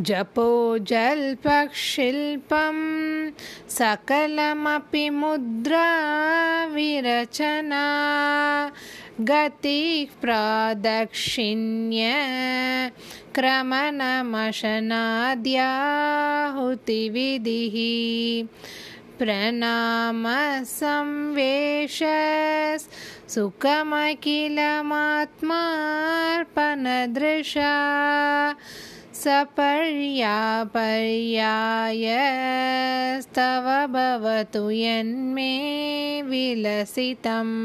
जपो जल्पशिल्पं सकलमपि मुद्रा विरचना गतिः प्रादक्षिण्य क्रमणमशनाद्याहुतिविधिः प्रणामसंवेश सुखमखिलमात्मार्पणदृशा सपर्यापर्यायस्तव भवतु यन्मे विलसितम्